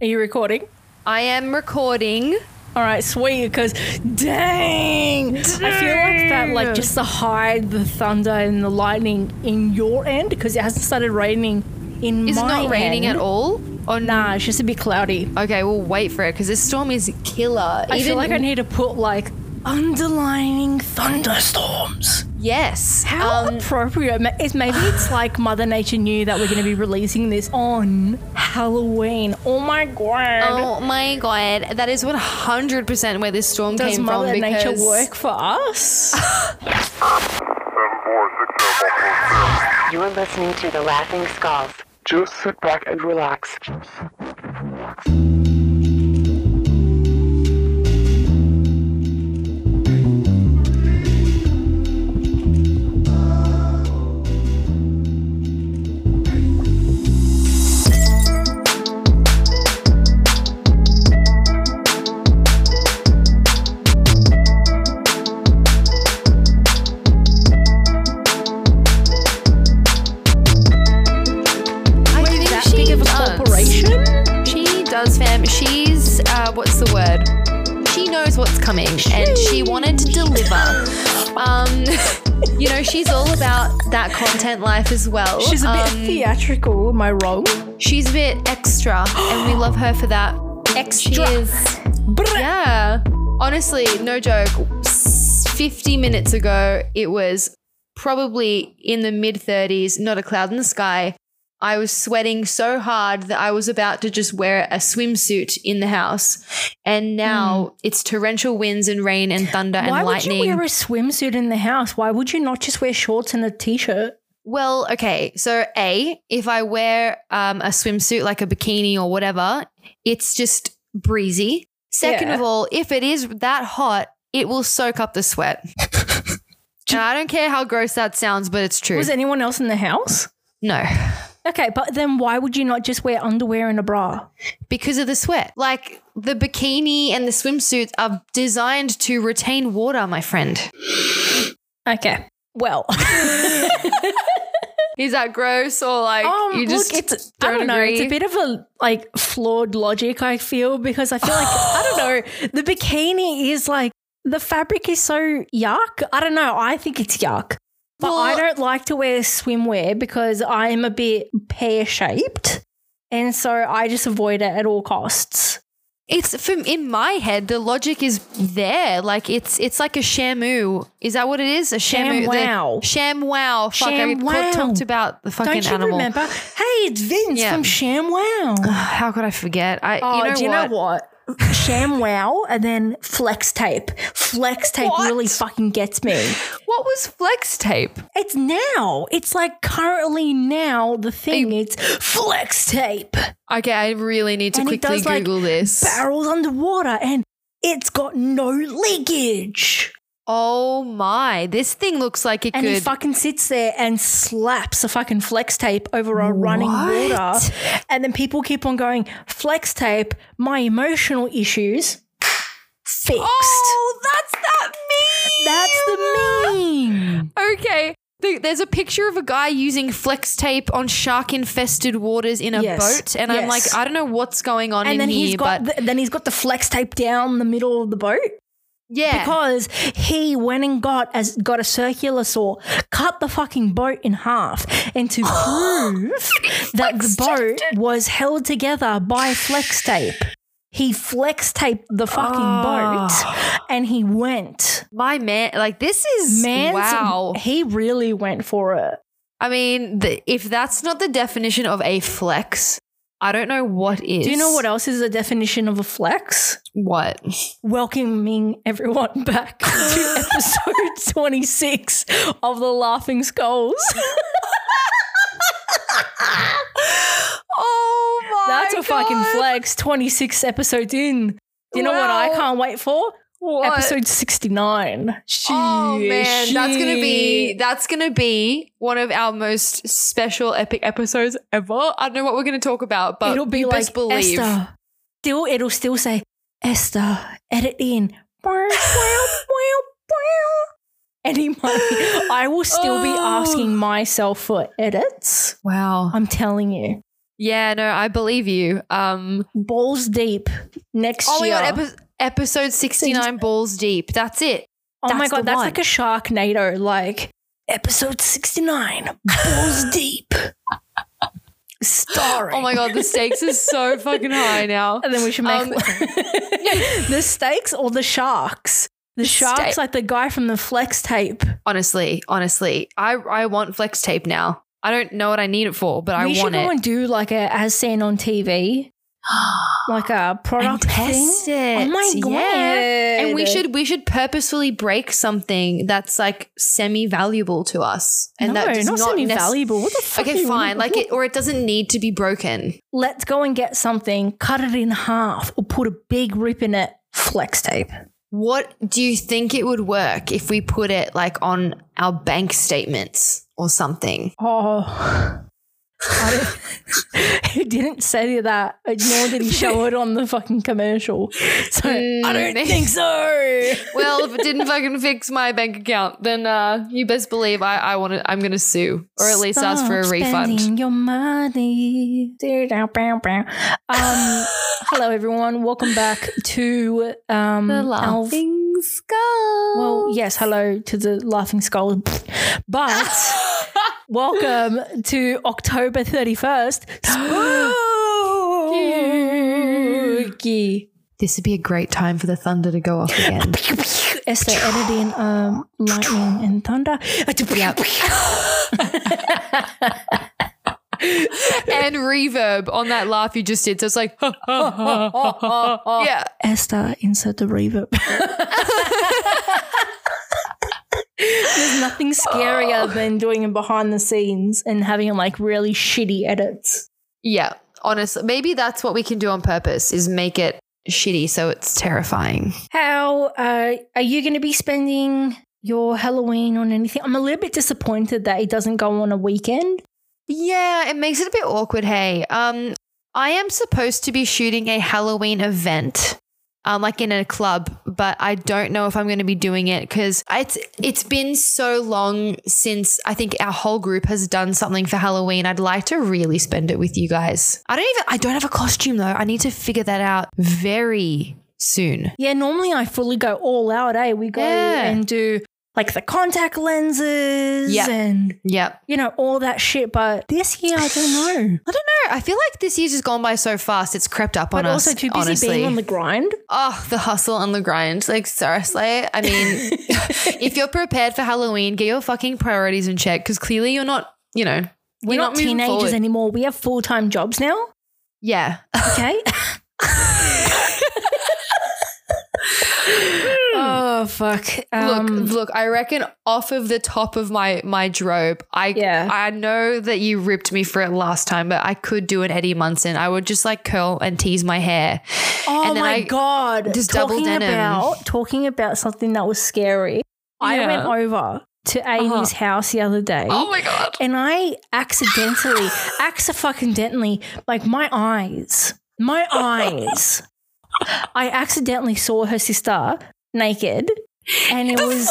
Are you recording? I am recording. All right, sweet. Because dang, I feel like that, like just to hide the thunder and the lightning in your end, because it hasn't started raining in my end. Is it my not raining end. at all? Or Nah, it's just a bit cloudy. Okay, we'll wait for it because this storm is killer. I feel like I need to put like underlining thunderstorms. yes. How Um, appropriate! Is maybe it's like Mother Nature knew that we're going to be releasing this on Halloween. Oh my god! oh my god, that is one hundred percent where this storm Does came Mother from. Nature because- work for us? You're listening to the Laughing Skulls. Just sit back and relax. Knows what's coming, and she wanted to deliver. Um, you know, she's all about that content life as well. She's a bit Um, theatrical. Am I wrong? She's a bit extra, and we love her for that. She Extra. is. Yeah. Honestly, no joke. 50 minutes ago, it was probably in the mid 30s, not a cloud in the sky. I was sweating so hard that I was about to just wear a swimsuit in the house. And now it's torrential winds and rain and thunder Why and would you wear a swimsuit in the house? Why would you not just wear shorts and a t-shirt? Well, okay. So, A, if I wear um, a swimsuit like a bikini or whatever, it's just breezy. Second Yeah. of all, if it is that hot, it will soak up the sweat. I don't care how gross that sounds, but it's true. Was anyone else in the house? no, Okay, but then why would you not just wear underwear and a bra? because of the sweat. Like the bikini and the swimsuits are designed to retain water, my friend. Okay. Well, Is that gross or like um, you just look, it's don't I don't know. agree? It's a bit of a like flawed logic. I feel because I feel like I don't know. The bikini is like the fabric is so yuck. I don't know. I think it's yuck. But I don't like to wear swimwear because I'm a bit pear shaped. And so I just avoid it at all costs. It's from in my head. The logic is there. Like it's it's like a shamu. Is that what it is? A shamu. the- ShamWow. Sham wow. Fuck. I ShamWow. talked about the fucking Don't you animal. remember? Hey, it's Vince Yeah. from ShamWow. How could I forget? I. Oh, you know do you what? know what? ShamWow and then flex tape. Flex tape What? really fucking gets me. What was flex tape? It's now. It's like currently now the thing. It's flex tape. Okay, I really need to And quickly does, like, Google this. Barrels underwater and it's got no leakage. Oh my! This thing looks like it And he fucking sits there and slaps a fucking flex tape over a running What? water. And then people keep on going, flex tape, my emotional issues fixed. oh, that's that meme. That's the meme. Okay. There's a picture of a guy using flex tape on shark infested waters in a Yes. boat. And I'm like, I don't know what's going on And in then here, he's got but the, then he's got the flex tape down the middle of the boat yeah. because he went and got as got a circular saw, cut the fucking boat in half, and to oh, prove that the boat was held together by flex tape. He flex taped the fucking Oh. boat and he went. my man, like, this is Man, wow. he really went for it. I mean, the, if that's not the definition of a flex, I don't know what is. Do you know what else is the definition of a flex? What? welcoming everyone back to episode 26 of the Laughing Skulls. Oh my That's a fucking flex 26 episodes in. Do you know what I can't wait for? What? Episode 69. Oh Shit, man, that's gonna be that's gonna be one of our most special epic episodes ever. I don't know what we're gonna talk about, but It'll be like best believe. Esta. Still, it'll still say Esta. Edit in. Any money. I will still be Oh. asking myself for edits. Wow, I'm telling you. Yeah, no, I believe you. Um, Balls deep next oh my year. god, epi- episode sixty nine, balls deep. That's it. oh my that's the god, that's one. like a Sharknado. Like episode sixty nine, balls deep. Starring. Oh my god, the stakes are so fucking high now. And then we should make Um, the stakes or the sharks. The sharks, steak. like the guy from the flex tape. Honestly, honestly, I I want flex tape now. I don't know what I need it for, but I want it. we should go and do like a as seen on TV, like a product and thing. it. Oh my god! Yeah. And we should we should purposefully break something that's like semi valuable to us, and no, that does not, not semi nec- valuable. What the fuck? Okay, fine. Like it, or it doesn't need to be broken. let's go and get something, cut it in half, or put a big rip in it. Flex tape. What do you think it would work if we put it like on our bank statements or something? Oh. I he didn't say that, nor did he show it on the fucking commercial. So I don't Mm. think so. Well, if it didn't fucking fix my bank account, then uh, you best believe I, I want to. I'm gonna sue, or at least ask for a refund. Your money. Um, hello, everyone. Welcome back to um, The laughing skull. well, yes, hello to the laughing skull, but welcome to October thirty first. Spooky. this would be a great time for the thunder to go off again. Esta editing um, lightning and thunder. and reverb on that laugh you just did. So it's like, yeah. Esta, insert the reverb. There's nothing scarier than doing it behind the scenes and having like really shitty edits. Yeah. Honestly, maybe that's what we can do on purpose is make it shitty so it's terrifying. How uh, are you going to be spending your Halloween on anything? I'm a little bit disappointed that it doesn't go on a weekend. Yeah, it makes it a bit awkward. Hey, um, I am supposed to be shooting a Halloween event, um, like in a club, but I don't know if I'm going to be doing it because it's it's been so long since I think our whole group has done something for Halloween. I'd like to really spend it with you guys. I don't even I don't have a costume though. I need to figure that out very soon. Yeah, normally I fully go all out, eh? We go Yeah. and do like the contact lenses Yeah. and, Yep. you know, all that shit. But this year, I don't know. I don't know. I feel like this year's just gone by so fast. It's crept up on But us. also too busy honestly. being on the grind. Oh, the hustle and the grind. Like, seriously. I mean, if you're prepared for Halloween, get your fucking priorities in check because clearly you're not, you know, We're not, moving teenagers forward. anymore. We have full time jobs now. Yeah. Okay. oh fuck. Um, look, look, I reckon off of the top of my my drobe, I Yeah. I know that you ripped me for it last time, but I could do an Eddie Munson. I would just like curl and tease my hair. Oh my I- god! just double talking denim. about talking about something that was scary. I went over to Amy's house the other day. Oh my god. And I accidentally, accidentally, like my eyes, my eyes, I accidentally saw her sister naked. And it was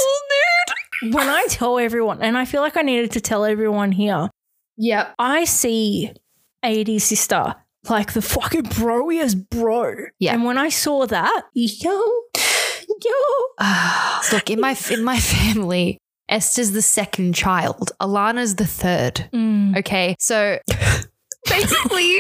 nude. when I tell everyone, and I feel like I needed to tell everyone here, Yep. I see Adi's sister like the fucking broiest bro. Yeah. And when I saw that, yo, yo, look in my in my family. Esta's the second child. Alana's the third. Mm. Okay, so basically,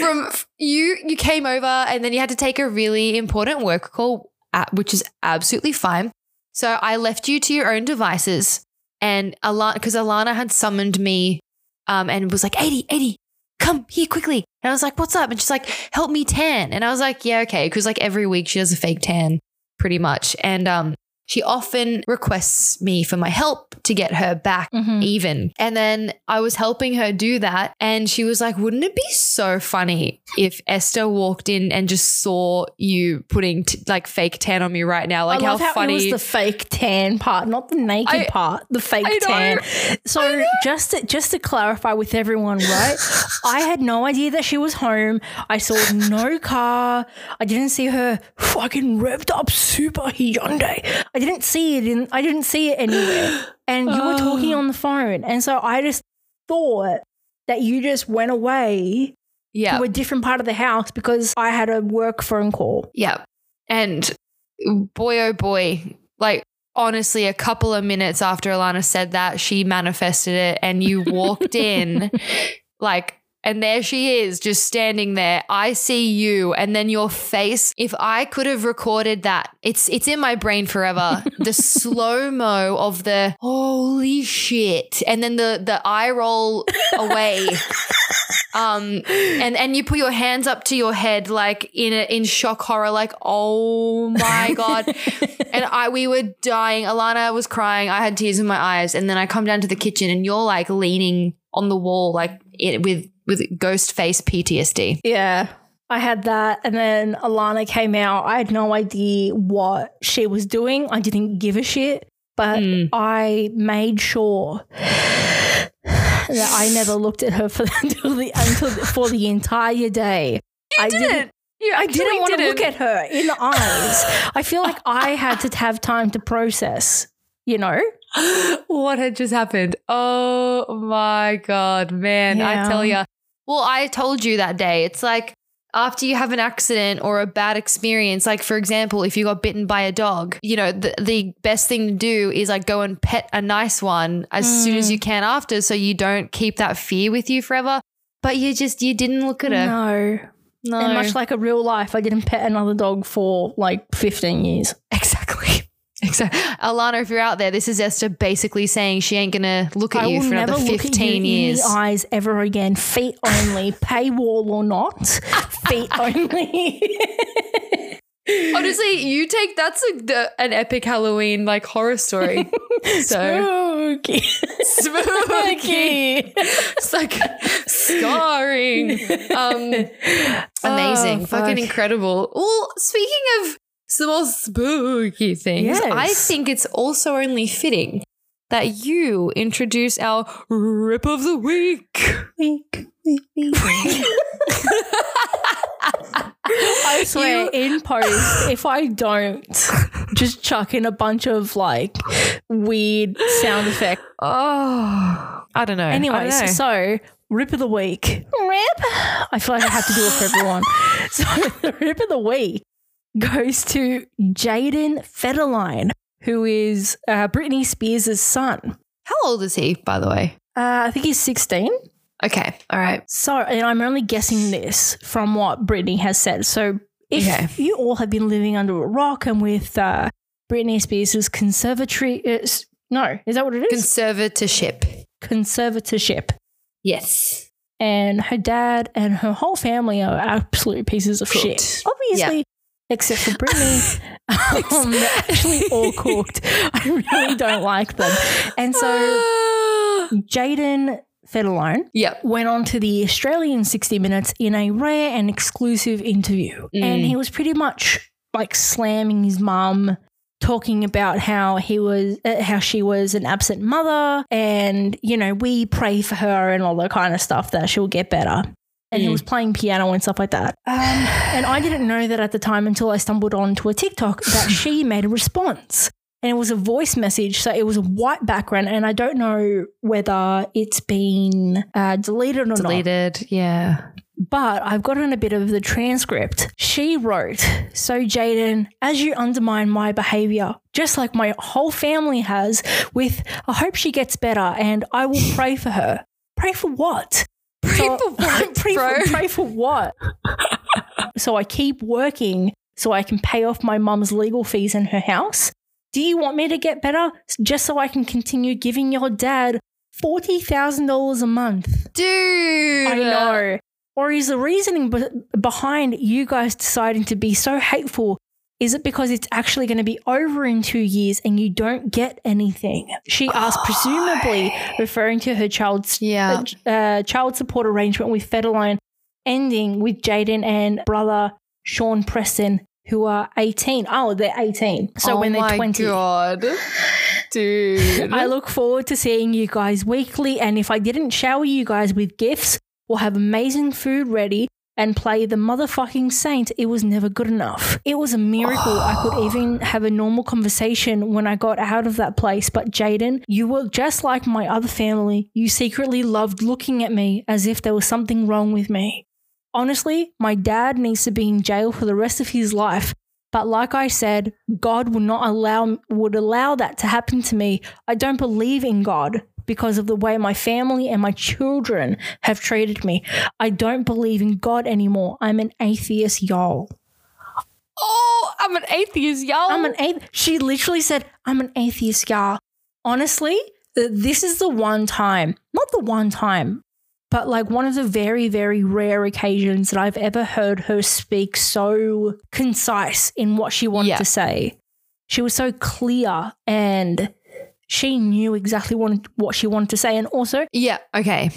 from you, you came over and then you had to take a really important work call, which is absolutely fine. So I left you to your own devices, and Alana, because Alana had summoned me, um, and was like, Adi, Adi, come here quickly. And I was like, what's up? And she's like, help me tan. And I was like, yeah, okay, because like every week she does a fake tan, pretty much, and um. She often requests me for my help to get her back Mhm. even. And then I was helping her do that. And she was like, Wouldn't it be so funny if Esta walked in and just saw you putting t- like fake tan on me right now? Like, how, how, funny. was the fake tan part, not the naked I- part. The fake tan. So just to, just to clarify with everyone, right? I had no idea that she was home. I saw no car. I didn't see her fucking revved up super Hyundai. I didn't see it in. I didn't see it anywhere. And you were talking on the phone, and so I just thought that you just went away Yeah. to a different part of the house because I had a work phone call. Yeah. And boy, oh boy, like honestly, a couple of minutes after Alana said that, she manifested it and you walked in, like, and there she is just standing there. I see you and then your face. If I could have recorded that, it's it's in my brain forever. the slow-mo of the holy shit. And then the the eye roll away. um and and you put your hands up to your head like in a, in shock horror like oh my god and i we were dying alana was crying i had tears in my eyes and then i come down to the kitchen and you're like leaning on the wall like it with with ghost face ptsd Yeah. I had that. And then Alana came out. I had no idea what she was doing. I didn't give a shit. But Mm. I made sure that I never looked at her for until the until for the entire day. I didn't you I didn't want to look at her in the eyes. I feel like I had to have time to process, you know? What had just happened? Oh my god man i tell you well i told you that day. It's like after you have an accident or a bad experience like for example if you got bitten by a dog you know the, the best thing to do is like go and pet a nice one as soon as mm. you can after so you don't keep that fear with you forever. But you just you didn't look at her. No. no, And much like a real life, I didn't pet another dog for like 15 years. exactly Exactly. Alana, if you're out there, this is Esta basically saying she ain't gonna look at I you for never another look at you 15 years. in the eyes ever again. Feet only, paywall or not. Feet only. Honestly, you take that's a, the, an epic Halloween like horror story. so Spooky. spooky. it's like scarring. Um, amazing, Oh, fucking fuck. incredible. Well, speaking of some more spooky things, I think it's also only fitting that you introduce our rip of the week. Weak, weak, weak. I swear, in post, if I don't just chuck in a bunch of like weird sound effect. Oh, I don't know. Don't know. So rip of the week. Rip. I feel like I have to do it for everyone. So the rip of the week goes to Jayden Federline, who is uh, Britney Spears' son. how old is he, by the way? Uh, I think he's 16. Okay, all right. So, and I'm only guessing this from what Britney has said. So, if Okay. you all have been living under a rock and with uh, Britney Spears' conservatory, uh, no, is that what it is? Conservatorship. Conservatorship. Yes. And her dad and her whole family are absolute pieces of Cooked. shit. Obviously, except for Britney. um, they're actually all cooked. I really don't like them. And so, Jayden Federline yep. went on to the Australian 60 Minutes in a rare and exclusive interview. And Mm. he was pretty much like slamming his mum, talking about how he was, uh, how she was an absent mother. And, you know, we pray for her and all that kind of stuff that she'll get better. And he was playing piano and stuff like that. Um, and I didn't know that at the time until I stumbled onto a TikTok that she made a response and it was a voice message. So it was a white background, and I don't know whether it's been uh, deleted or not. Deleted. Yeah. But I've gotten a bit of the transcript. She wrote, So, Jayden, as you undermine my behavior, just like my whole family has, with I hope she gets better and I will pray for her. Pray for what? Pray So- for what, pray, bro? For, pray for what? so I keep working so I can pay off my mum's legal fees in her house. Do you want me to get better just so I can continue giving your dad $40,000 a month? Dude. I know. Or is the reasoning be- behind you guys deciding to be so hateful? Is it because it's actually going to be over in two years and you don't get anything? She asked, presumably referring to her child's Yeah. uh, child support arrangement with Federline ending with Jayden and brother Sean Preston, who are 18. Oh, they're 18. So oh when they're my 20. God. Dude. I look forward to seeing you guys weekly. And if I didn't shower you guys with gifts, we'll have amazing food ready and play the motherfucking saint, it was never good enough. It was a miracle I could even have a normal conversation when I got out of that place. But Jayden, you were just like my other family. You secretly loved looking at me as if there was something wrong with me. Honestly, my dad needs to be in jail for the rest of his life. But like I said, God would not allow would allow that to happen to me. I don't believe in God because of the way my family and my children have treated me. I don't believe in God anymore. I'm an atheist, y'all. Oh, I'm an atheist, y'all. I'm an atheist. She literally said, I'm an atheist, y'all. Honestly, this is the one time, not the one time, but like one of the very, very rare occasions that I've ever heard her speak so concise in what she wanted Yeah. to say. She was so clear and she knew exactly what, what she wanted to say. And also, Yeah. Okay.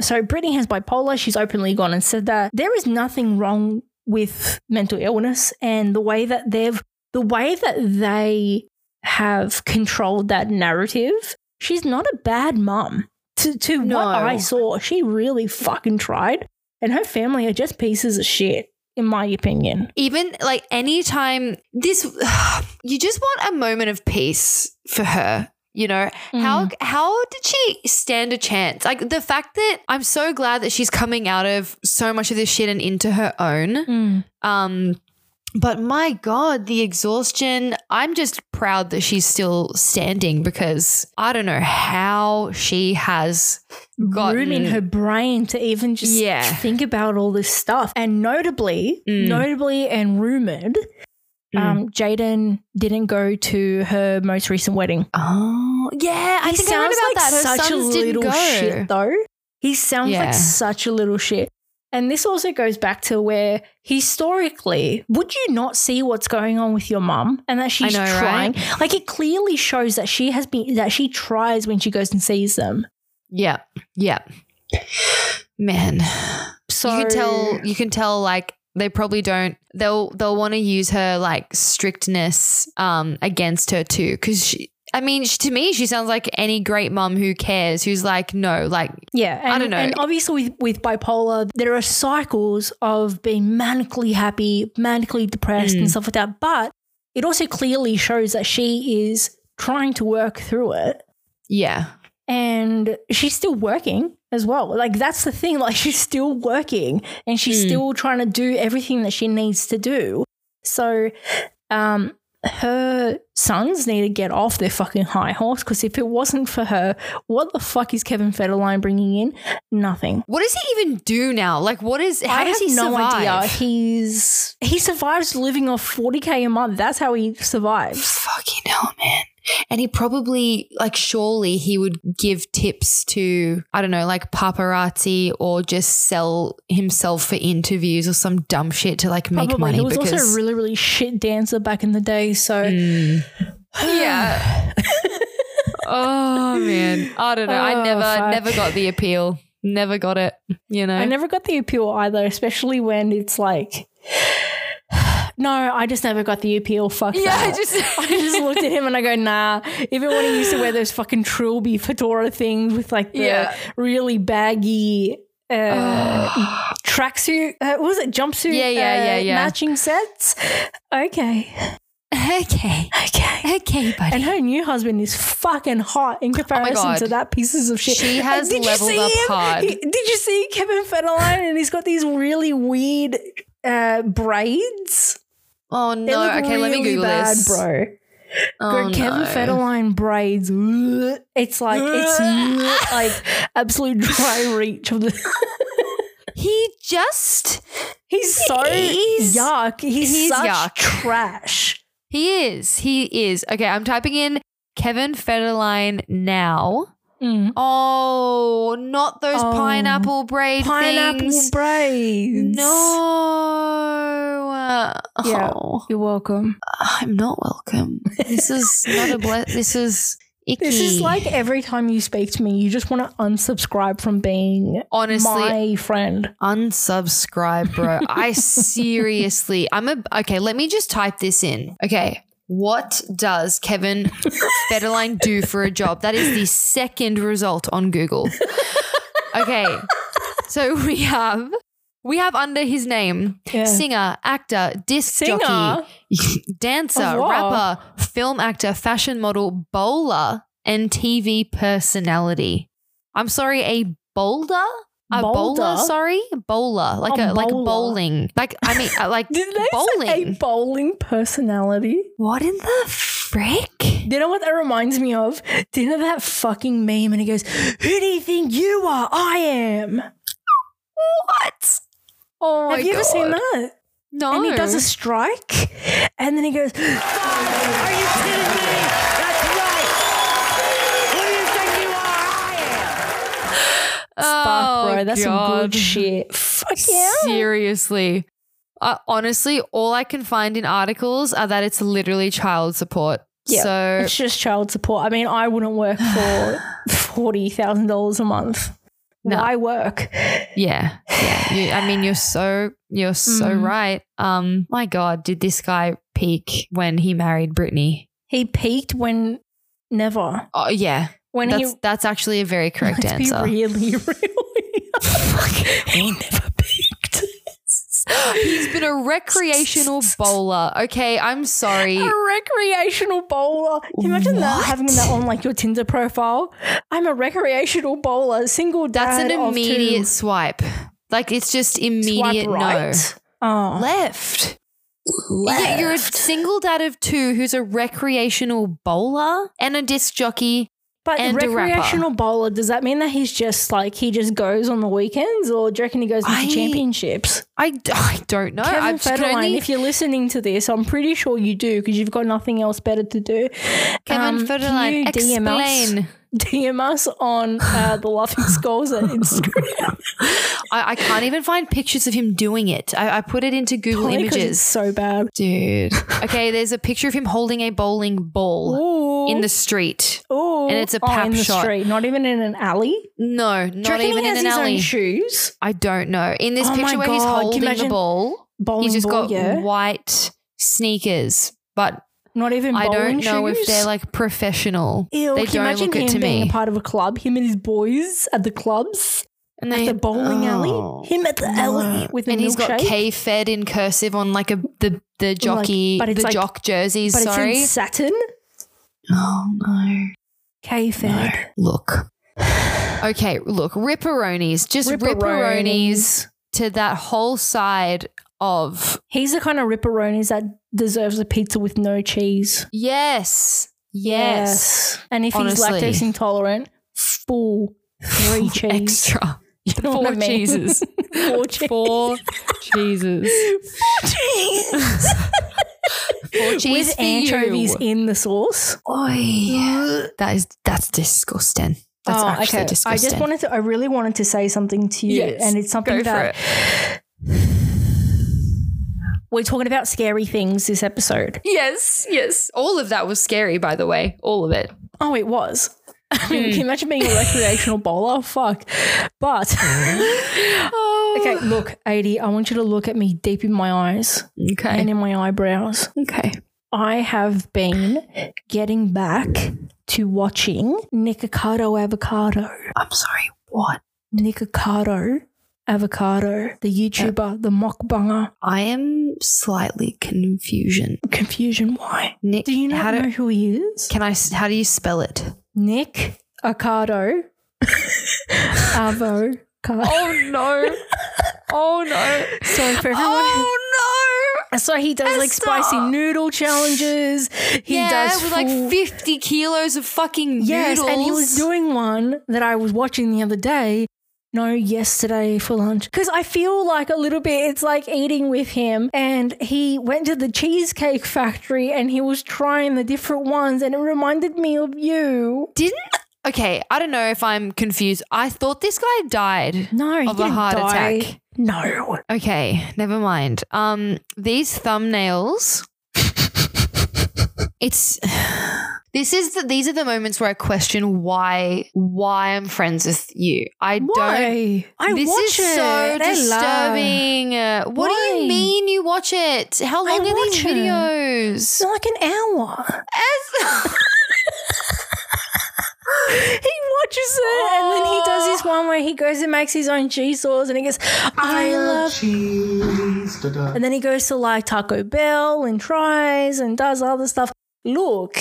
so Britney has bipolar. She's openly gone and said that there is nothing wrong with mental illness and the way that they've the way that they have controlled that narrative. She's not a bad mum. To to No. what I saw, she really fucking tried. And her family are just pieces of shit, in my opinion. Even like anytime this, you just want a moment of peace for her. You know how how did she stand a chance? Like the fact that I'm so glad that she's coming out of so much of this shit and into her own. Mm. Um, but my God, the exhaustion. I'm just proud that she's still standing because I don't know how she has gotten room in her brain to even just Yeah. think about all this stuff. And notably, Mm. notably and rumored, um, Jayden didn't go to her most recent wedding. Oh, yeah. I he think I about that. Her such a little go. shit, though. He sounds Yeah. like such a little shit. And this also goes back to where historically, would you not see what's going on with your mum and that she's know, right? trying? Like it clearly shows that she has been that she tries when she goes and sees them. Yeah, yeah. Man, So you can tell. You can tell. Like they probably don't. They'll they'll want to use her like strictness um against her too. Because she. I mean, she, to me, she sounds like any great mum who cares. Who's like, no, like, Yeah, and, I don't know. And obviously, with, with bipolar, there are cycles of being manically happy, manically depressed, Mm. and stuff like that. But it also clearly shows that she is trying to work through it, yeah, and she's still working as well. Like that's the thing. Like she's still working, and she's Mm. still trying to do everything that she needs to do. So, um. Her sons need to get off their fucking high horse because if it wasn't for her, what the fuck is Kevin Federline bringing in? Nothing. What does he even do now? Like, what is? How I does have he no survive? idea. He's he survives living off forty k a month. That's how he survives. Fucking hell, man. And he probably, like, surely he would give tips to, I don't know, like paparazzi or just sell himself for interviews or some dumb shit to like make Probably. money. He was because, also a really really shit dancer back in the day. So Mm. yeah. oh man, I don't know. I Oh, never, fuck. never got the appeal. Never got it. You know. I never got the appeal either, especially when it's like. No, I just never got the appeal. Fuck yeah, that. I just. I just looked at him and I go, nah. Even when he used to wear those fucking trilby fedora things with like the Yeah. really baggy uh, tracksuit, uh, what was it jumpsuit? Yeah, yeah, uh, yeah, yeah. Matching sets. Okay, okay, okay. okay, buddy. And her new husband is fucking hot in comparison Oh to that pieces of shit. She has did you leveled see up him? hard. He- did you see Kevin Federline? And he's got these really weird uh, braids. Oh They no. look Okay, let me Google bad, this, bro. Oh, Girl, Kevin no. Federline braids. It's like it's like absolute dry reach of the. He just He's so He's- yuck. He's, he's such yuck. trash. he is. He is. Okay, I'm typing in Kevin Federline now. Mm. Oh, not those Oh, pineapple braid Pineapple things. braids. No. Uh, Yeah. Oh, You're welcome. I'm not welcome. This is not a ble- This is icky. This is like every time you speak to me, you just want to unsubscribe from being honestly my friend. unsubscribe, bro. I seriously, I'm a okay. Let me just type this in. Okay, what does Kevin Federline do for a job? That is the second result on Google. Okay, so we have We have under his name Yeah. singer, actor, disc Singer? jockey, dancer, oh, Of what? rapper, film actor, fashion model, bowler, and TV personality. I'm sorry, a boulder? A bowler, sorry? Bowler. Like A a, like bowling. Like I mean uh, like Did they say a bowling. bowling personality? what in the frick? Do you know what that reminds me of? Do you know that fucking meme and he goes, Who do you think you are? I am. What? Oh my Have you ever seen that? No. And he does a strike and then he goes, Fuck, bro. That's some good Oh, God. shit. Fuck yeah. Seriously. Uh, honestly, all I can find in articles are that it's literally child support. Yeah, So it's just child support. I mean, I wouldn't work for forty thousand dollars a month. No. Why work? yeah, yeah. You, I mean, you're so you're so Mm. right. Um, my God, did this guy peak when he married Britney? He peaked when never. Oh yeah, When that's he that's actually a very correct answer. be really, really. he never peaked. He's been a recreational bowler. Okay, I'm sorry. A recreational bowler. Can you imagine that having that on like your Tinder profile? I'm a recreational bowler, single dad. That's an immediate swipe. Like it's just immediate right. no. Oh, Left. left. Yeah, you're a single dad of two who's a recreational bowler and a disc jockey. But and recreational bowler, does that mean that he's just like he just goes on the weekends, or do you reckon he goes into I- championships? I, I don't know. Kevin Federline, only if you're listening to this, I'm pretty sure you do because you've got nothing else better to do. Kevin Um, can Federline, DM us? DM us on uh, the Laughing Skulls at Instagram. I, I can't even find pictures of him doing it. I, I put it into Google Probably Images. so bad. Dude. Okay, there's a picture of him holding a bowling ball Ooh. in the street. Ooh. and it's a oh, pap in the shot. street, not even in an alley. No, not even in an his alley. own shoes. I don't know. In this Oh picture where he's God, you holding the ball, he's just ball, got yeah. white sneakers, but Not even. I don't know if they're like professional. Ew, they don't imagine look it to being me. a part of a club? Him and his boys at the clubs, and at the bowling Oh. alley. Him at the alley with and he's got. K Fed in cursive on like a the the jockey but it's the like- jock jerseys. but sorry. it's in satin. oh no. K Fed. Look. Okay, look, ripperonis, just ripperonis to that whole side of He's the kind of ripperonis that deserves a pizza with no cheese. yes, yes, And if Honestly. he's lactose intolerant, full three cheese. extra. You know Four I mean? cheeses. Four cheese. Four cheeses. cheese. Four cheese With anchovies you. in the sauce. Oi. That is that's disgusting. That's Oh, actually okay. disgusting. I just wanted to. I really wanted to say something to you, Yes, and it's something Go that. We're talking about scary things this episode. Yes, yes. All of that was scary, by the way. All of it. Oh, it was. I mean, can you hmm. imagine being a recreational bowler? Fuck. But Oh. okay, look, Adi, I want you to look at me deep in my eyes Okay. and in my eyebrows. Okay. I have been getting back to watching Nikocado Avocado. I'm sorry. What? Nikocado Avocado, the YouTuber, the mukbanger. I am slightly confusion. Confusion, why? Nick, Do you not how know do, who he is? can I? How do you spell it? Nick Acado. Avocado. Oh no! oh no! So for everyone who Oh no! So he does like spicy noodle challenges. He yeah, does with full- like 50 kilos of fucking yes, noodles. and he was doing one that I was watching the other day. No, yesterday for lunch because I feel like a little bit. It's like eating with him, and he went to the cheesecake factory and he was trying the different ones, and it reminded me of you. Didn't. Okay, I don't know if I'm confused. I thought this guy died. No, he Of a didn't heart die. attack. No, Okay, never mind. Um, these thumbnails. it's. This is the, these are the moments where I question why why I'm friends with you. I don't. why? I this watch is it. so They lie. disturbing. Uh, what do you mean you watch it? How I long are these watch it. videos? Like an hour. As- he watches it, and then he does this one where he goes and makes his own cheese sauce, and he goes, "I love." cheese. Da-da. And then he goes to like Taco Bell and tries and does other stuff. Look,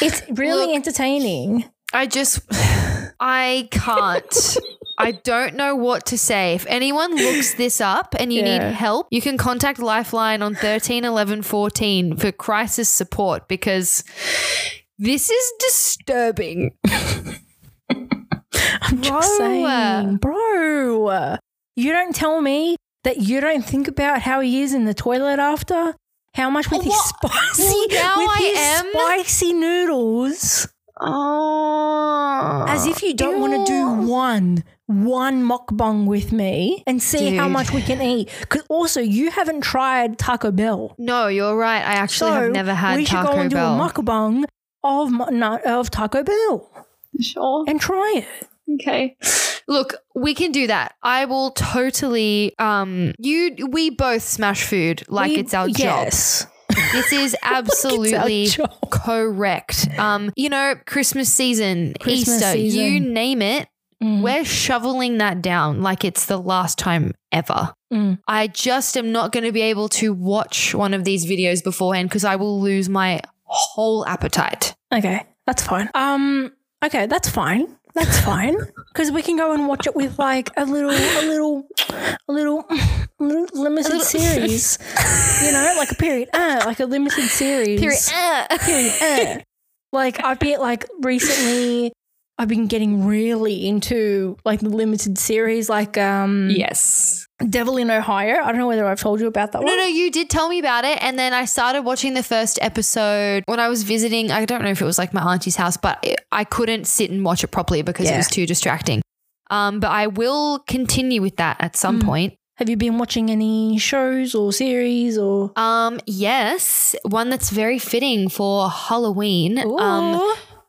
it's really Look. entertaining. I just, I can't. I don't know what to say. If anyone looks this up and you Yeah. need help, you can contact Lifeline on 13 11 14 for crisis support because this is disturbing. I'm just saying, bro. You don't tell me that you don't think about how he is in the toilet after. How much with his spicy, Well, with I his am. spicy noodles, Oh. as if you don't want to do one, one mukbang with me and see how much we can eat. Because also, you haven't tried Taco Bell, No, you're right. I actually so have never had Taco Bell. we should Taco go and Bell. do a mukbang of of Taco Bell sure. and try it. Okay. Look, we can do that. I will totally um you we both smash food like We- it's our yes. job. This is absolutely correct. Um you know, Christmas season, Christmas Easter, you name it, Mm. we're shoveling that down like it's the last time ever. Mm. I just am not going to be able to watch one of these videos beforehand because I will lose my whole appetite. Okay, that's fine. Um, okay, that's fine. That's fine because we can go and watch it with like a little, a little, a little, a little limited little- series. you know, like a period, uh, like a limited series. Period. Uh. Period. Uh. Like I've been like recently. I've been getting really into like the limited series, like um, Yes. Devil in Ohio. I don't know whether I've told you about that No, one. no, no, you did tell me about it. And then I started watching the first episode when I was visiting. I don't know if it was like my auntie's house, but it, I couldn't sit and watch it properly because it was too distracting. Um, but I will continue with that at some Mm. point. Have you been watching any shows or series or? Um, yes, one that's very fitting for Halloween. Um,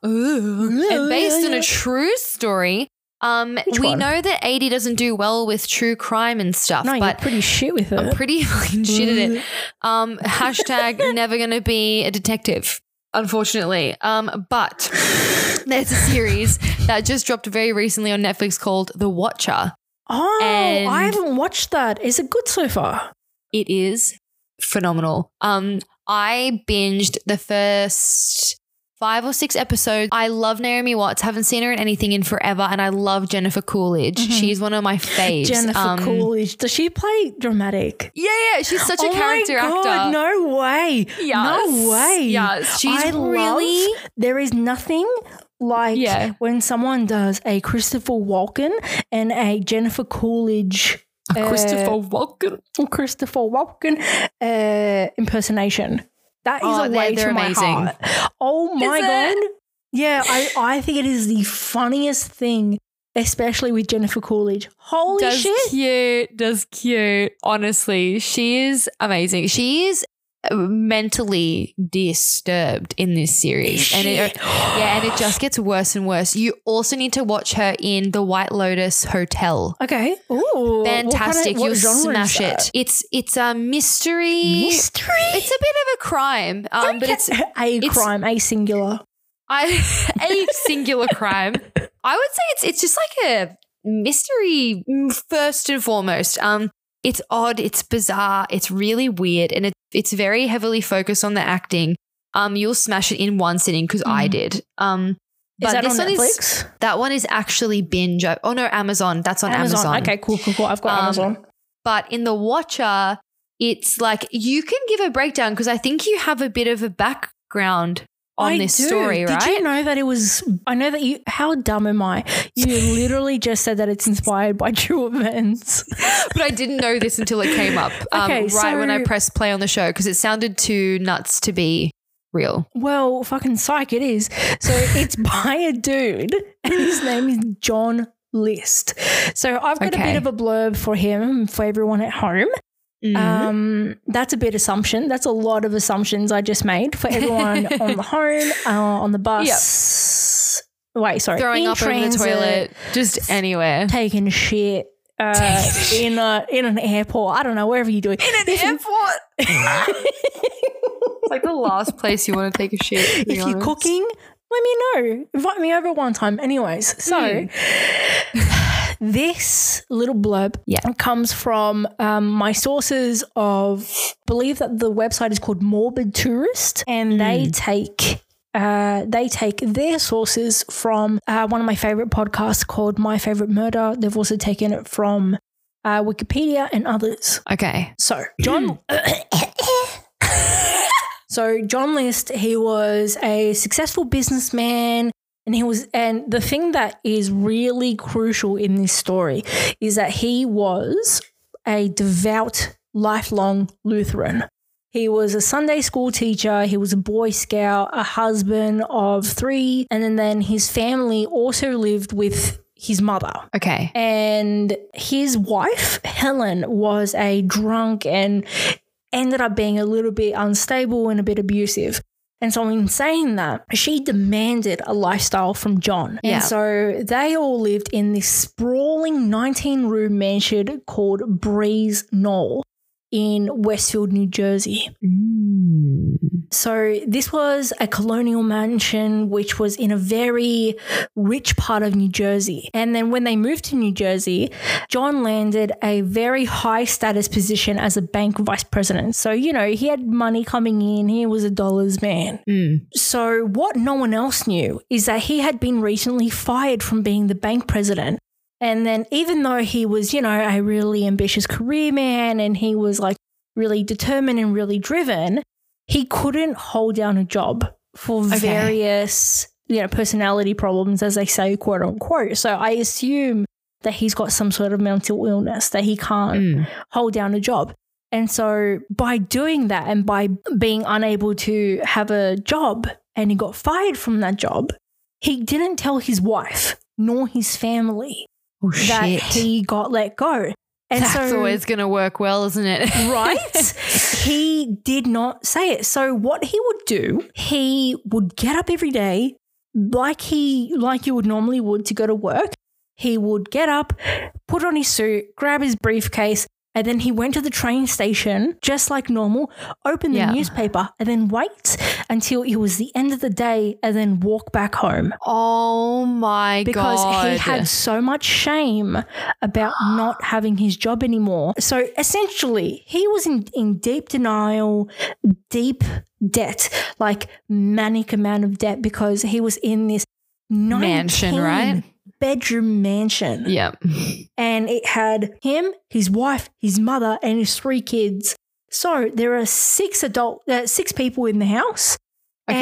Ooh. and based on a true story. Um, Which we one? know that Adi doesn't do well with true crime and stuff, no, but pretty shit with it. I'm pretty fucking shit at it. Um, hashtag never gonna be a detective, unfortunately. Um, but there's a series that just dropped very recently on Netflix called The Watcher. Oh, And- I haven't watched that. Is it good so far? It is phenomenal. Um, I binged the first five or six episodes. I love Naomi Watts. Haven't seen her in anything in forever, and I love Jennifer Coolidge. She's one of my faves. Mm-hmm. Jennifer Um, Coolidge. Does she play dramatic? Yeah, yeah, she's such a oh character my God, actor. No way. Yes. No way. Yes, she's I really- love- there is nothing like Yeah. when someone does a Christopher Walken and a Jennifer Coolidge. uh, Christopher Walken. Christopher Walken uh, impersonation. That is Oh, a way to my amazing. heart. Oh my god! Yeah, I, I think it is the funniest thing, especially with Jennifer Coolidge. Holy does shit! cute, does cute. Honestly, she is amazing. She is mentally disturbed in this series, and it, yeah, and it just gets worse and worse. You also need to watch her in the White Lotus Hotel. Okay. Ooh, Fantastic! Kind of, You'll smash it. It's it's a mystery. Mystery. It's a bit of a crime, um, but it's a it's- crime, a singular. I a singular crime. I would say it's it's just like a mystery first and foremost. Um, it's odd, it's bizarre, it's really weird, and it, it's very heavily focused on the acting. Um, you'll smash it in one sitting because I Mhm. did. Um, but that this on one Netflix? is that one is actually binge. Oh no, Amazon. That's on Amazon. Okay, cool, cool, cool. I've got Um, Amazon. But in the Watcher, it's like you can give a breakdown because I think you have a bit of a background on I this do. story, right? Did you know that it was? I know that you. How dumb am I? You literally just said that it's inspired by true events. but I didn't know this until it came up um, Okay, right when I pressed play on the show because it sounded too nuts to be real. Well, fucking psych, it is. So it's by a dude, and his name is John List. So I've got a bit of a blurb for him for everyone at home. Mm-hmm. Um, that's a bit assumption. That's a lot of assumptions I just made for everyone on the home, uh, on the bus. Wait, sorry, Throwing in up in the toilet, just anywhere. taking shit. Uh, in a in an airport, I don't know wherever you do it. In an airport. it's like the last place you want to take a shit. if you're cooking, let me know. Invite me over one time. Anyways, so this little blurb Yeah. comes from um, my sources of believe that the website is called Morbid Tourist, and they take. Uh, they take their sources from uh, one of my favorite podcasts called My Favorite Murder. They've also taken it from uh, Wikipedia and others. Okay. So, John. so, John List, he was a successful businessman. And he was, and the thing that is really crucial in this story is that he was a devout, lifelong Lutheran. He was a Sunday school teacher. He was a Boy Scout, a husband of three. And then, then his family also lived with his mother. Okay. And his wife, Helen, was a drunk and ended up being a little bit unstable and a bit abusive. And so, in saying that, she demanded a lifestyle from John. Yeah. And so, they all lived in this sprawling 19 room mansion called Breeze Knoll in Westfield, New Jersey. Mm. So, this was a colonial mansion which was in a very rich part of New Jersey. And then, when they moved to New Jersey, John landed a very high status position as a bank vice president. So, you know, he had money coming in, he was a dollars man. Mm. So, what no one else knew is that he had been recently fired from being the bank president. And then, even though he was, you know, a really ambitious career man and he was like really determined and really driven, he couldn't hold down a job for various, you know, personality problems, as they say, quote unquote. So I assume that he's got some sort of mental illness that he can't hmm. hold down a job. And so by doing that and by being unable to have a job and he got fired from that job, he didn't tell his wife nor his family Oh that shit. he got let go. And That's so always going to work well, isn't it? right? he did not say it. So what he would do, he would get up every day like he like you would normally would to go to work. He would get up, put on his suit, grab his briefcase, and then he went to the train station just like normal, open the Yeah. newspaper, and then wait until it was the end of the day and then walk back home oh my because god. Because he had so much shame about not having his job anymore. So essentially, he was in, in deep denial, deep debt, like manic amount of debt because he was in this 19 Mansion, right? Bedroom mansion. Yeah. And it had him, his wife, his mother, and his three kids. So there are six adult, uh, six people in the house. Okay.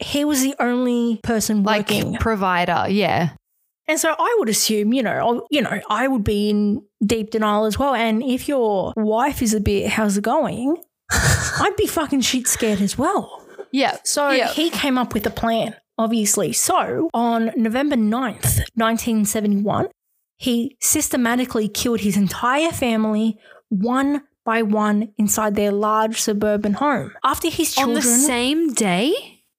And he was the only person Like working. provider. Yeah. And so I would assume, you know, I- you know, I would be in deep denial as well. And if your wife is a bit, how's it going? I'd be fucking shit scared as well. Yeah. So Yeah. he came up with a plan, obviously. So on November 9th, 1971, he systematically killed his entire family one by one inside their large suburban home. After his children. On the same day?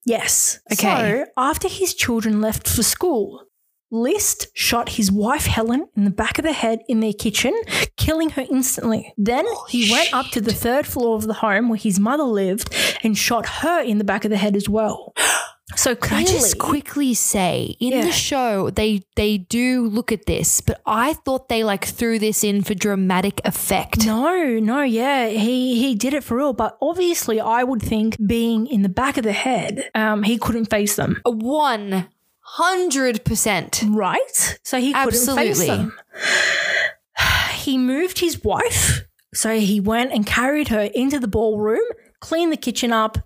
Yes. Okay. So after his children left for school, List shot his wife Helen in the back of the head in their kitchen, killing her instantly. Then he went up to the third floor of the home where his mother lived and shot her in the back of the head as well. So Can I just quickly say in Yeah. the show they they do look at this, but I thought they like threw this in for dramatic effect. no, no, yeah, he he did it for real. But obviously, I would think being in the back of the head, um, he couldn't face them. One hundred percent. Right? So he couldn't face Absolutely. them. He moved his wife. So he went and carried her into the ballroom, cleaned the kitchen up,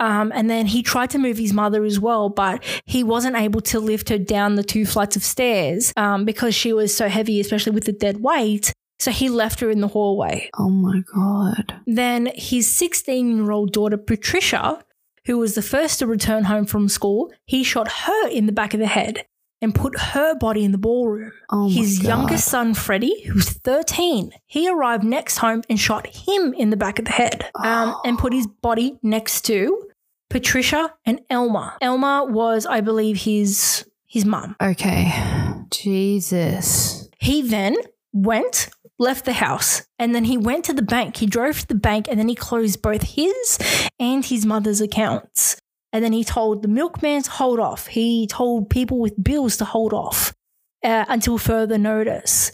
um, and then he tried to move his mother as well, but he wasn't able to lift her down the two flights of stairs um, because she was so heavy, especially with the dead weight. So he left her in the hallway. Oh my god. Then his 16 year old daughter, Patricia, who was the first to return home from school, he shot her in the back of the head and put her body in the ballroom. Oh his youngest son, Freddie, who's 13, he arrived next home and shot him in the back of the head um, and put his body next to Patricia and Elma. Elma was, I believe, his his mum. Okay. Jesus. He then went, left the house, and then he went to the bank. He drove to the bank and then he closed both his and his mother's accounts. And then he told the milkman to hold off. He told people with bills to hold off uh, until further notice.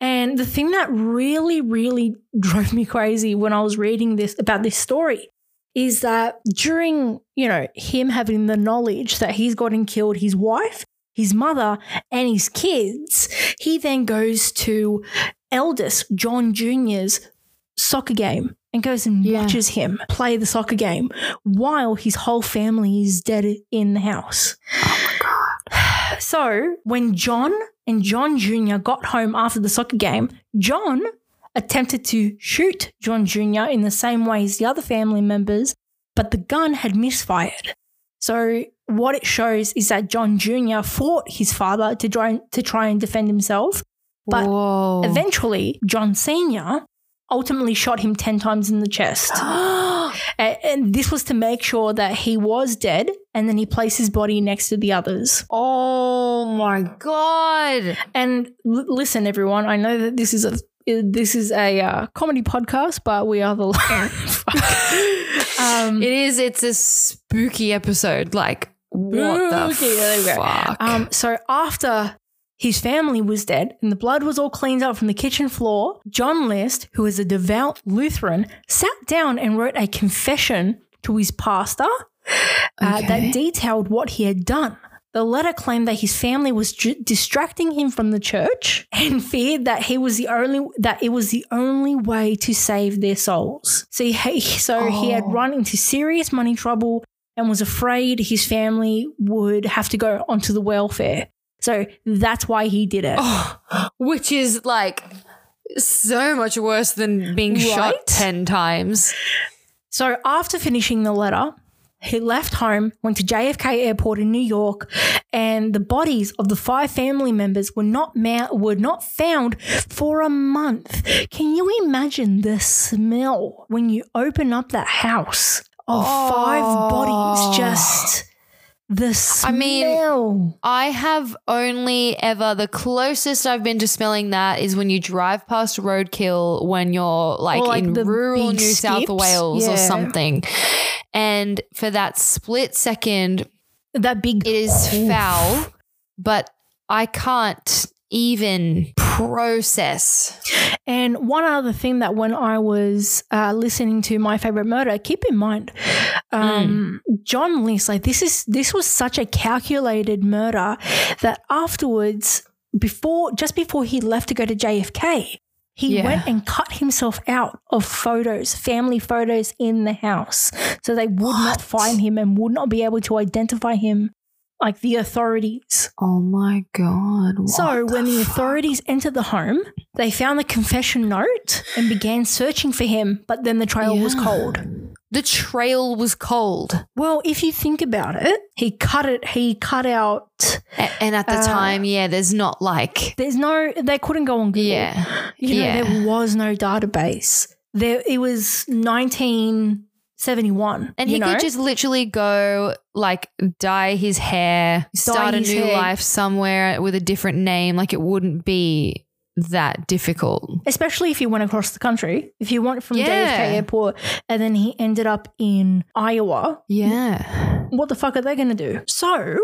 And the thing that really, really drove me crazy when I was reading this about this story is that during, you know, him having the knowledge that he's gotten killed his wife, his mother, and his kids, he then goes to eldest John Jr.'s soccer game and goes and Yeah. watches him play the soccer game while his whole family is dead in the house. Oh my God. So when John and John Jr. got home after the soccer game, John attempted to shoot John Jr. in the same way as the other family members, but the gun had misfired. So what it shows is that John Jr. fought his father to try to try and defend himself. But Whoa. Eventually, John Sr. ultimately shot him 10 times in the chest. A- and this was to make sure that he was dead, and then he placed his body next to the others. oh my god. And l- listen, everyone, I know that this is a this is a uh, comedy podcast, but we are the um, It is. It's a spooky episode. Like what the Spooky, there we go. fuck? um. So after his family was dead and the blood was all cleaned up from the kitchen floor, John List, who is a devout Lutheran, sat down and wrote a confession to his pastor uh, Okay. that detailed what he had done. The letter claimed that his family was distracting him from the church and feared that he was the only that it was the only way to save their souls. So he, so he had Oh. run into serious money trouble and was afraid his family would have to go onto the welfare. So that's why he did it. Oh, which is like so much worse than being Right? shot 10 times. So after finishing the letter, he left home, went to JFK Airport in New York, and the bodies of the five family members were not ma- were not found for a month. Can you imagine the smell when you open up that house of five bodies? Oh. Just the smell. I mean, I have only ever the closest I've been to smelling that is when you drive past roadkill when you're like, like, in rural New South. Wales or something. And for that split second, that big it is foul, but I can't even process. And one other thing that when I was uh, listening to my favorite murder, keep in mind, um, John List, like this is this was such a calculated murder that afterwards, before just before he left to go to JFK, he Yeah. went and cut himself out of photos, family photos in the house, so they would not find him and would not be able to identify him, like the authorities. Oh my god. So, when the authorities entered the home, they found the confession note and began searching for him, but then the trail was cold. the trail was cold. Well, if you think about it, he cut it, he cut out. A- And at the Uh, time, yeah, there's not like There's no, they couldn't go on Google. Yeah. You know, Yeah. there was no database. There, it was 1971. And he know? could just literally go like dye his hair, start a new hair. life somewhere with a different name. Like it wouldn't be that difficult. especially if he went across the country. If he went from Yeah. JFK Airport and then he ended up in Iowa, Yeah. what the fuck are they going to do? So,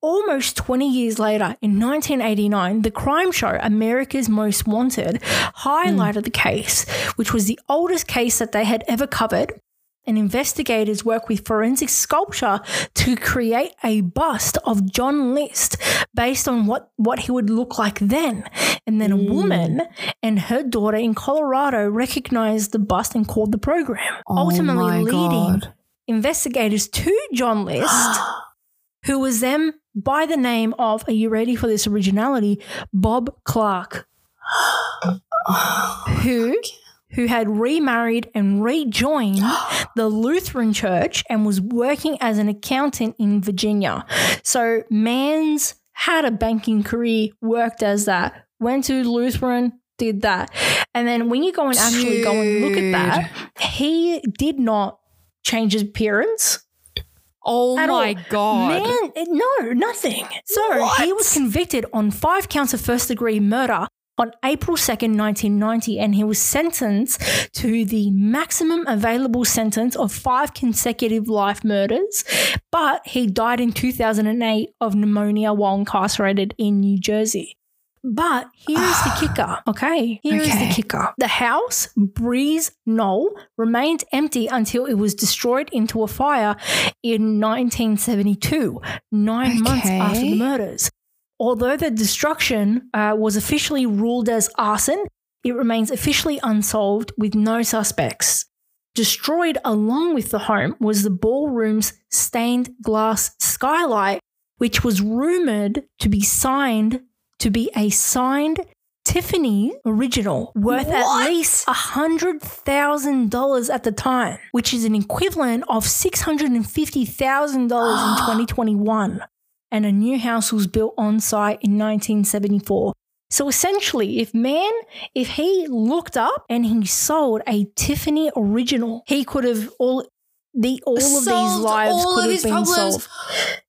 almost 20 years later, in 1989, the crime show America's Most Wanted highlighted hmm. the case, which was the oldest case that they had ever covered. And investigators work with forensic sculpture to create a bust of John List based on what, what he would look like then. And then a mm. woman and her daughter in Colorado recognized the bust and called the program, oh ultimately Oh my leading God. investigators to John List, who was then by the name of, are you ready for this originality? Bob Clark, oh who who had remarried and rejoined the Lutheran Church and was working as an accountant in Virginia. So Mans had a banking career, worked as that, went to Lutheran, did that. And then when you go and actually go and look at that, he did not change his appearance. Oh my all. god. Man, no, nothing. So he was convicted on five counts of first degree murder on April 2nd, 1990, and he was sentenced to the maximum available sentence of five consecutive life murders. But he died in 2008 of pneumonia while incarcerated in New Jersey. But here's the ah. kicker, okay? Here is Okay. the kicker. The house, Breeze Knoll, remained empty until it was destroyed into a fire in 1972, nine months after the murders. Although the destruction uh, was officially ruled as arson, it remains officially unsolved with no suspects. Destroyed along with the home was the ballroom's stained glass skylight, which was rumored to be signed to be a signed Tiffany original worth What? at least $100,000 at the time, which is an equivalent of $650,000 in 2021. And a new house was built on site in 1974. So essentially, if man, if he looked up and he sold a Tiffany original, he could have all the all of these lives all could of have been problems. solved.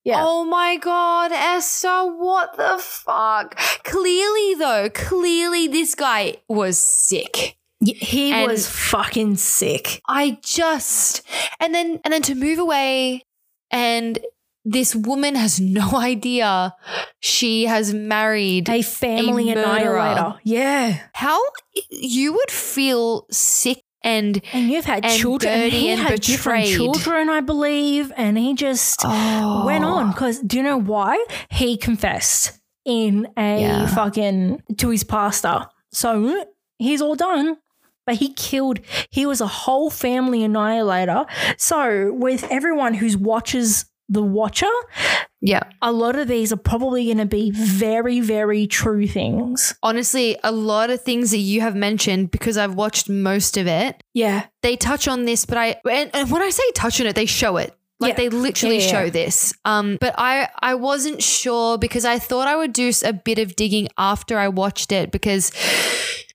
Yeah. Oh my god, Esta, what the fuck? Clearly, though, clearly this guy was sick. He And- was fucking sick. I just and then and then to move away and this woman has no idea she has married A family A murderer. annihilator. Yeah. how you would feel sick and And you've had And children. and he and had different children, I believe. And he just oh, went on. Oh. Because do you know why? He confessed in a Yeah. fucking to his pastor. So he's all done. But he killed, he was a whole family annihilator. So, with everyone who's watches The Watcher, Yeah. a lot of these are probably going to be very, very true things. Honestly, a lot of things that you have mentioned because I've watched most of it, Yeah. they touch on this, but I and, and when I say touch on it, they show it. Like Yeah. they literally Yeah, yeah, show this. Um, but I I wasn't sure because I thought I would do a bit of digging after I watched it because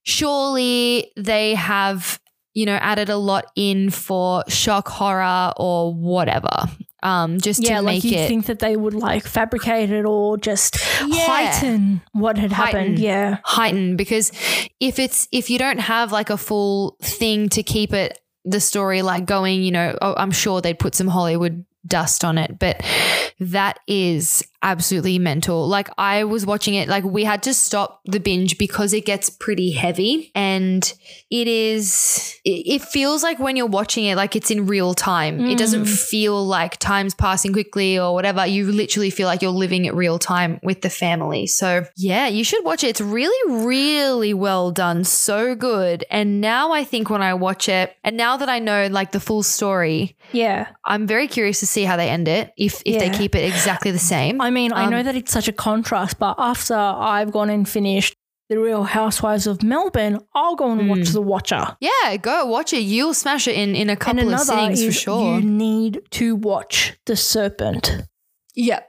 surely they have you know added a lot in for shock horror or whatever. Um, just yeah, to like make you it think that they would like fabricate it or just Yeah. heighten what had Heighten. happened. Yeah. heighten because if it's if you don't have like a full thing to keep it the story like going you know oh, i'm sure they'd put some hollywood dust on it but that is absolutely mental. Like i was watching it like we had to stop the binge because it gets pretty heavy. And it is it, it feels like when you're watching it like it's in real time. It doesn't mm. feel like time's passing quickly or whatever. You literally feel like you're living it real time with the family. So yeah you should watch it. It's really really well done. So good. And now i think when i watch it and now that i know like the full story Yeah. i'm very curious to see how they end it if if they keep it exactly the same I mean, I know Um, that it's such a contrast, but after I've gone and finished The Real Housewives of Melbourne, I'll go and Hmm. watch The Watcher. yeah go watch it you'll smash it in in a And couple of another sittings for sure you need to watch The Serpent. yeah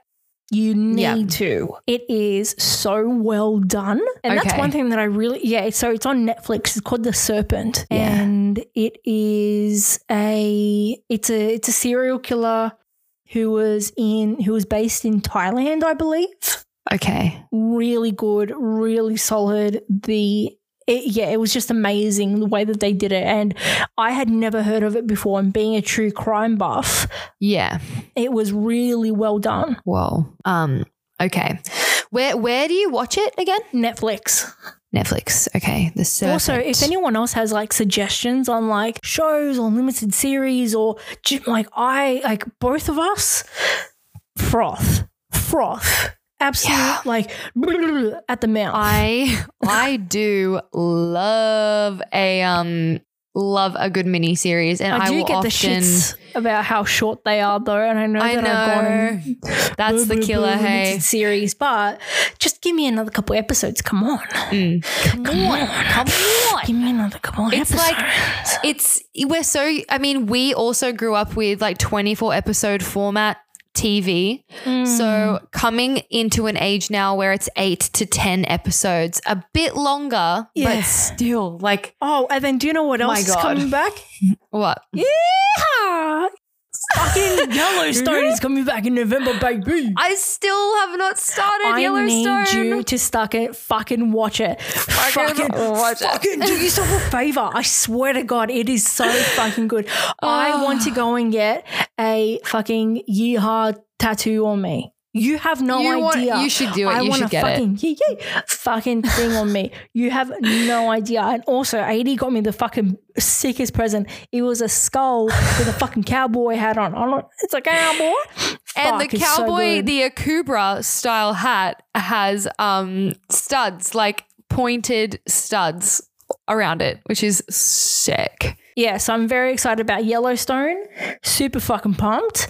You need Yeah. to. It is so well done. And that's one thing that I really, yeah, so it's on Netflix. It's called The Serpent. Yeah. And it is a, it's a, it's a serial killer who was in, who was based in Thailand, I believe. okay Really good, really solid. The, it, yeah, it was just amazing the way that they did it. And I had never heard of it before. And being a true crime buff, yeah it was really well done. Whoa. Um. Okay. Where Where do you watch it again? Netflix. Netflix. Okay. The Serpent. Also, if anyone else has like suggestions on like shows or limited series or like I like both of us, froth, froth, absolute like at the mouth. I I do love a um love a good mini series, and I, I do get the shits about how short they are though, and I know I that I've gone and. That's the killer. Hey. series, but just give me another couple episodes. Come on, Mm. Come on. Come on. give me another couple episodes. It's episodes. like it's we're so I mean we also grew up with like 24 episode format TV. Mm. So coming into an age now where it's 8 to 10 episodes, a bit longer, Yeah. but still like oh, and then do you know what else is God. coming back? what? Yeah. Fucking Yellowstone is coming back in November, baby. I still have not started I Yellowstone. need you to stuck it, fucking watch it. Fucking, watch it. fucking do yourself a favor. I swear to God, it is so fucking good. I want to go and get a fucking yeehaw tattoo on me. You have no You want- idea. you should do it. I You want should a get it. fucking yee yee fucking thing on me. You have no idea. And also, Adi got me the fucking sickest present. It was a skull with a fucking cowboy hat on. I'm like, it's a cowboy. And the Fuck, so cowboy, good. the Akubra style hat has um studs, like pointed studs around it, which is sick. yeah, so I'm very excited about Yellowstone. Super fucking pumped.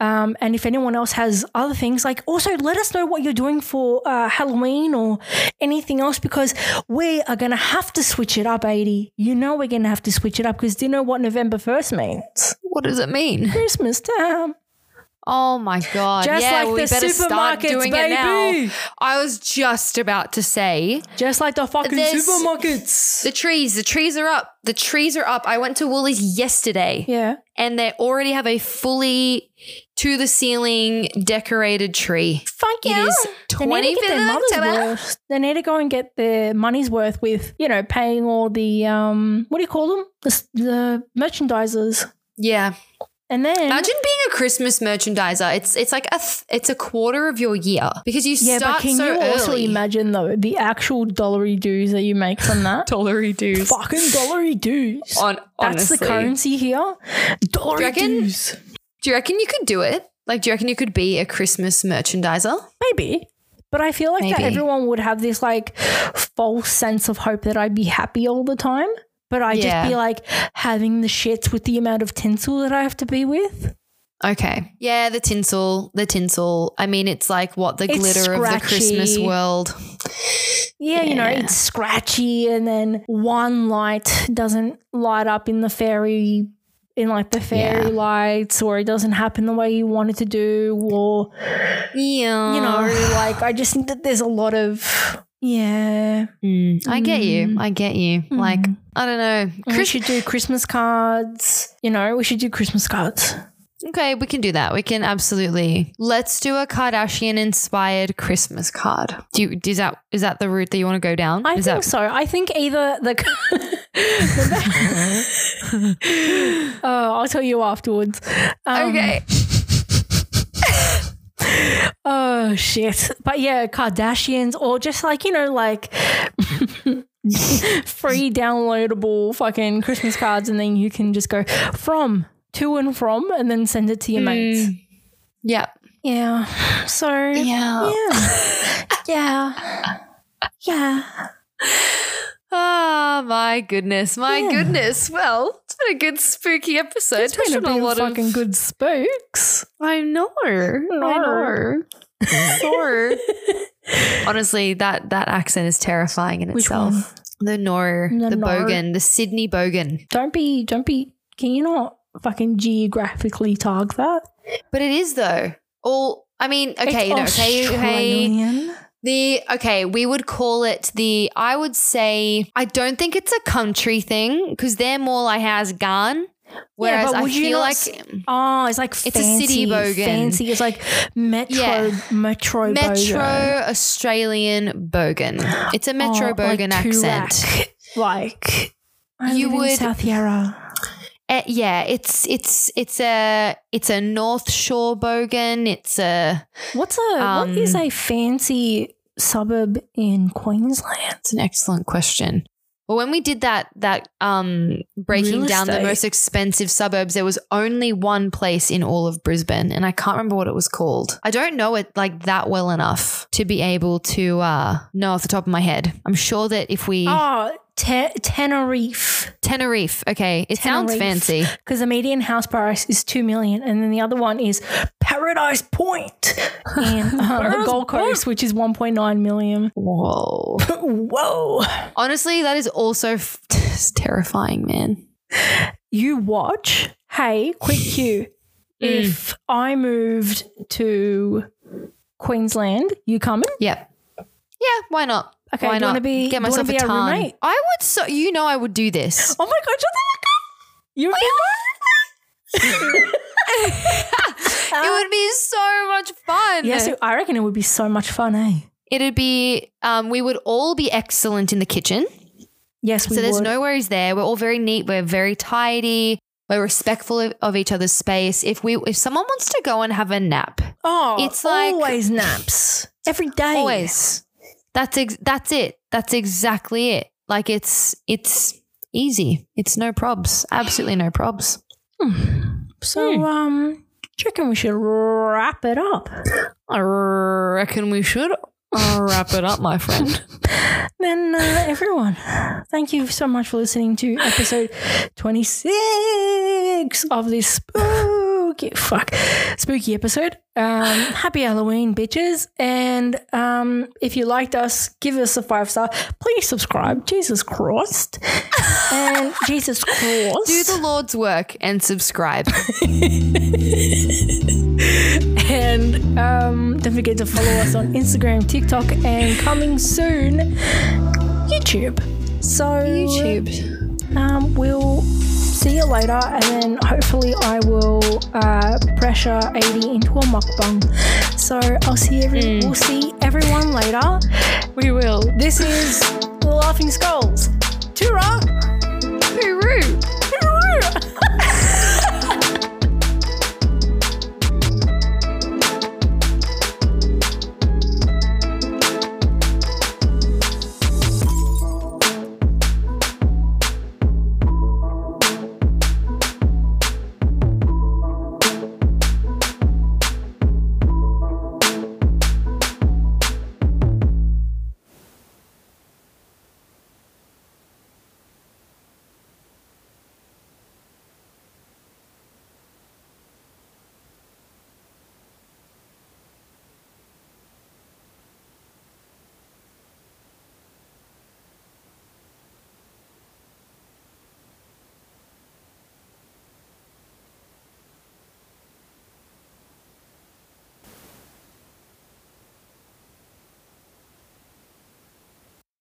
Um, and if anyone else has other things, like also let us know what you're doing for uh, Halloween or anything else because we are going to have to switch it up, Adi. You know, we're going to have to switch it up because do you know what November 1st means? What does it mean? Christmas time. Oh my god! Just yeah, like we the better start doing it now. I was just about to say Just like the fucking supermarkets. the trees. The trees are up. The trees are up. I went to Woolies yesterday, Yeah. and they already have a fully to the ceiling decorated tree. Fuck It yeah. is They need to get 25th their money's October. worth. They need to go and get their money's worth with, you know, paying all the um, what do you call them? The, the merchandisers. Yeah. And then Imagine being a Christmas merchandiser. It's it's like a th- it's a quarter of your year because you yeah, start but can so you also imagine though the actual dollary dues that you make from that? Dollary dues. Fucking dollary dues. On, That's the currency here. Dollary reckon? dues. Do you reckon you could do it? Like, do you reckon you could be a Christmas merchandiser? Maybe. But I feel like that everyone would have this like false sense of hope that I'd be happy all the time. But I Yeah. just be like having the shits with the amount of tinsel that I have to be with. Okay. Yeah, the tinsel, the tinsel. I mean, it's like what the It's glitter of the Christmas world. Yeah, you know, it's scratchy and then one light doesn't light up in the fairy in like the fairy Yeah. lights or it doesn't happen the way you want it to do or Yeah. you know, like I just think that there's a lot of yeah. Mm, I get you. I get you. Like, Mm. I don't know. And we should do Christmas cards. You know, we should do Christmas cards. Okay, we can do that. We can absolutely. Let's do a Kardashian inspired Christmas card. Do you, is that is that the route that you want to go down? I is think that so. I think either the. oh, I'll tell you afterwards. Um, okay? Oh shit! But yeah, Kardashians or just like you know, like free downloadable fucking Christmas cards, and then you can just go from to and from, and then send it to your hmm. mates. Yeah. Yeah. So Yeah. yeah, yeah, yeah. Oh my goodness, my Yeah. goodness. Well, it's been a good spooky episode. It's been a, bit lot of fucking good spooks. I know. I know. Nor. Honestly, that that accent is terrifying in Which itself. The Nor, The the, Nor. Bogan, the Sydney Bogan. Don't be, don't be. Can you not fucking geographically tag that? But it is though. All I mean, okay, It's no, okay, okay. The okay, we would call it the. I would say I don't think it's a country thing because they're more like has gone. Whereas but I feel like s- Oh, it's like It's a city bogan. Fancy. It's like metro, Yeah. metro, Metro bogan. Australian Bogan. It's a Metro Oh, Bogan like accent. Like I You would- South Yarra. Uh, yeah, it's it's it's a it's a North Shore Bogan. It's a What's a what is Um, a fancy suburb in Queensland? it's an excellent question. Well, when we did that that um breaking down the most expensive suburbs, there was only one place in all of Brisbane, and I can't remember what it was called. I don't know it like that well enough to be able to uh know off the top of my head. I'm sure that if we Oh, Te- Teneriffe. Teneriffe, okay, it sounds fancy. Because the median house price is two million, and then the other one is Paradise Point in uh, the Gold Coast, which is one point nine million. Whoa. Whoa! Honestly, that is also f- terrifying, man. You watch. Hey, quick cue. Mm. If I moved to Queensland, you coming? Yep. Yeah, why not? Okay, why do you not? wanna be- Get do you wanna myself be a ton. roommate? I would so you know I would do this. Oh my god, shut the fuck up! You It would be so much fun. Yes, I reckon it would be so much fun, eh? It'd be, um, we would all be excellent in the kitchen. Yes, we So there's would. no worries there. We're all very neat. We're very tidy. We're respectful of, of each other's space. If we, if someone wants to go and have a nap, Oh, It's like- always naps every day. always, that's ex- that's it. That's exactly it. Like it's it's easy. It's no probs. Absolutely no probs. So, Hmm. um, do reckon we should wrap it up? I reckon we should wrap it up, my friend. Then, uh, everyone, thank you so much for listening to episode 26 of this spooky, fuck, spooky episode. Um, happy Halloween, bitches. And um, if you liked us, give us a five star. Please subscribe. Jesus Christ. and Jesus Christ. Do the Lord's work and subscribe. And um, don't forget to follow us on Instagram, TikTok, and coming soon, YouTube. So YouTube. um, we'll see you later and then hopefully I will uh, pressure Adi into a mukbang. So I'll see every mm. we'll see everyone later. We will. This is Laughing Skulls. Toora! Hooroo!